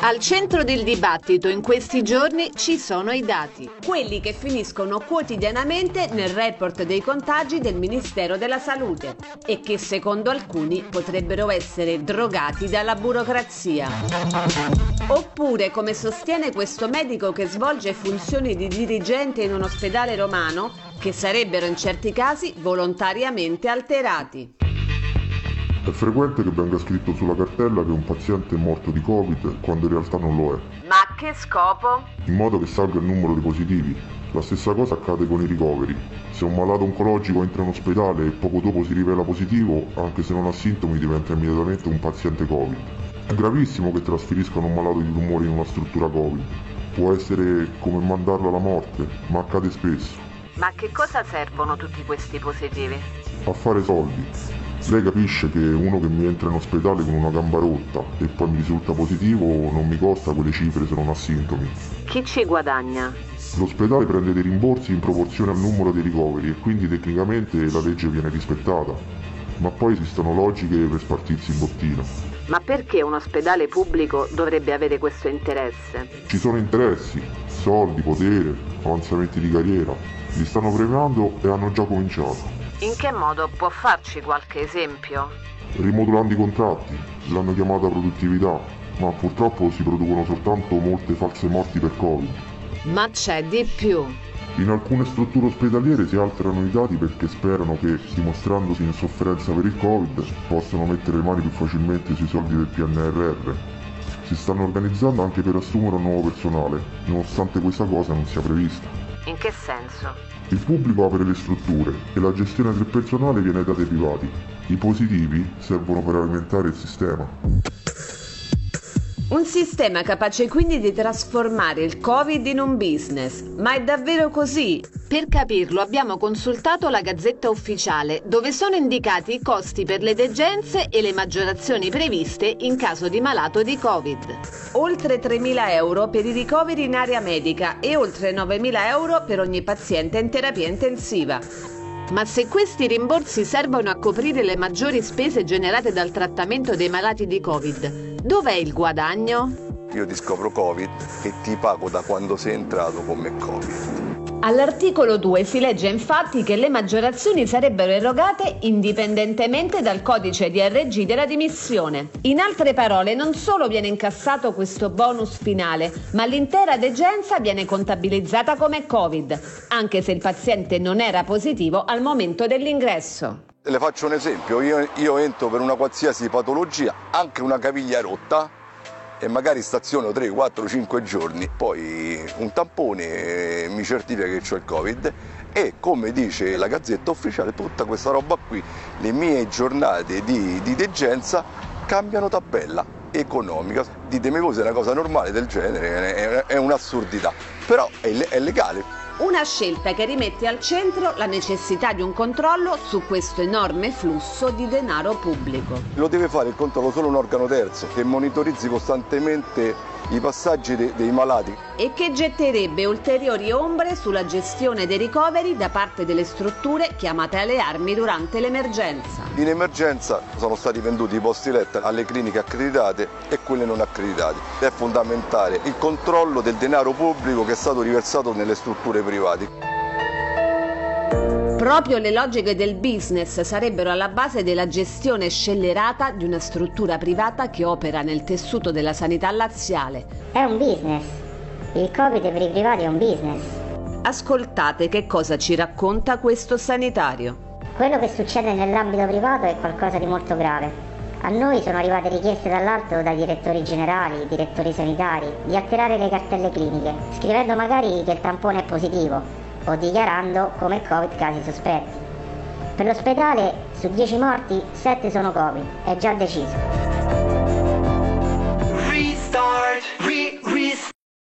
Al centro del dibattito in questi giorni ci sono i dati. Quelli che finiscono quotidianamente nel report dei contagi del Ministero della Salute e che secondo alcuni potrebbero essere drogati dalla burocrazia. Oppure, come sostiene questo medico che svolge funzioni di dirigente in un ospedale romano, che sarebbero in certi casi volontariamente alterati. È frequente che venga scritto sulla cartella che un paziente è morto di Covid quando in realtà non lo è, Ma a che scopo? in modo che salga il numero dei positivi. La stessa cosa accade con i ricoveri. Se un malato oncologico entra in ospedale e poco dopo si rivela positivo, anche se non ha sintomi diventa immediatamente un paziente Covid. È gravissimo che trasferiscano un malato di tumore in una struttura Covid. Può essere come mandarlo alla morte, ma accade spesso. Ma a che cosa servono tutti questi positivi? A fare soldi. Lei capisce che uno che mi entra in ospedale con una gamba rotta e poi mi risulta positivo non mi costa quelle cifre se non ha sintomi. Chi ci guadagna? L'ospedale prende dei rimborsi in proporzione al numero dei ricoveri e quindi tecnicamente la legge viene rispettata. Ma poi esistono logiche per spartirsi in bottina. Ma perché un ospedale pubblico dovrebbe avere questo interesse? Ci sono interessi, soldi, potere, avanzamenti di carriera. Li stanno premiando e hanno già cominciato. In che modo può farci qualche esempio? Rimodulando i contratti, l'hanno chiamata produttività, ma purtroppo si producono soltanto molte false morti per Covid. Ma c'è di più. In alcune strutture ospedaliere si alterano i dati perché sperano che, dimostrandosi in sofferenza per il Covid, possano mettere le mani più facilmente sui soldi del PNRR. Si stanno organizzando anche per assumere un nuovo personale, nonostante questa cosa non sia prevista. In che senso? Il pubblico apre le strutture e la gestione del personale viene data ai privati. I positivi servono per alimentare il sistema. Un sistema capace quindi di trasformare il Covid in un business. Ma è davvero così? Per capirlo abbiamo consultato la Gazzetta Ufficiale, dove sono indicati i costi per le degenze e le maggiorazioni previste in caso di malato di Covid. Oltre 3.000 euro per i ricoveri in area medica e oltre 9.000 euro per ogni paziente in terapia intensiva. Ma se questi rimborsi servono a coprire le maggiori spese generate dal trattamento dei malati di Covid, dov'è il guadagno? Io ti scopro Covid e ti pago da quando sei entrato come Covid. All'articolo 2 si legge infatti che le maggiorazioni sarebbero erogate indipendentemente dal codice DRG della dimissione. In altre parole, non solo viene incassato questo bonus finale, ma l'intera degenza viene contabilizzata come Covid, anche se il paziente non era positivo al momento dell'ingresso. Le faccio un esempio, io, io entro per una qualsiasi patologia, anche una caviglia rotta, e magari staziono 3, 4, 5 giorni, poi un tampone eh, mi certifica che ho il Covid e come dice la gazzetta ufficiale tutta questa roba qui, le mie giornate di, di degenza cambiano tabella economica. Ditemi voi se è una cosa normale del genere, è, è un'assurdità, però è, è legale. Una scelta che rimette al centro la necessità di un controllo su questo enorme flusso di denaro pubblico. Lo deve fare il controllo solo un organo terzo che monitorizzi costantemente i passaggi de- dei malati. E che getterebbe ulteriori ombre sulla gestione dei ricoveri da parte delle strutture chiamate alle armi durante l'emergenza. In emergenza sono stati venduti i posti letto alle cliniche accreditate e quelle non accreditate. È fondamentale il controllo del denaro pubblico che è stato riversato nelle strutture private. Proprio le logiche del business sarebbero alla base della gestione scellerata di una struttura privata che opera nel tessuto della sanità laziale. È un business. Il Covid per i privati è un business. Ascoltate che cosa ci racconta questo sanitario. Quello che succede nell'ambito privato è qualcosa di molto grave. A noi sono arrivate richieste dall'alto dai direttori generali, direttori sanitari, di alterare le cartelle cliniche, scrivendo magari che il tampone è positivo o dichiarando come Covid casi sospetti. Per l'ospedale su 10 morti 7 sono Covid, è già deciso. Restart, re-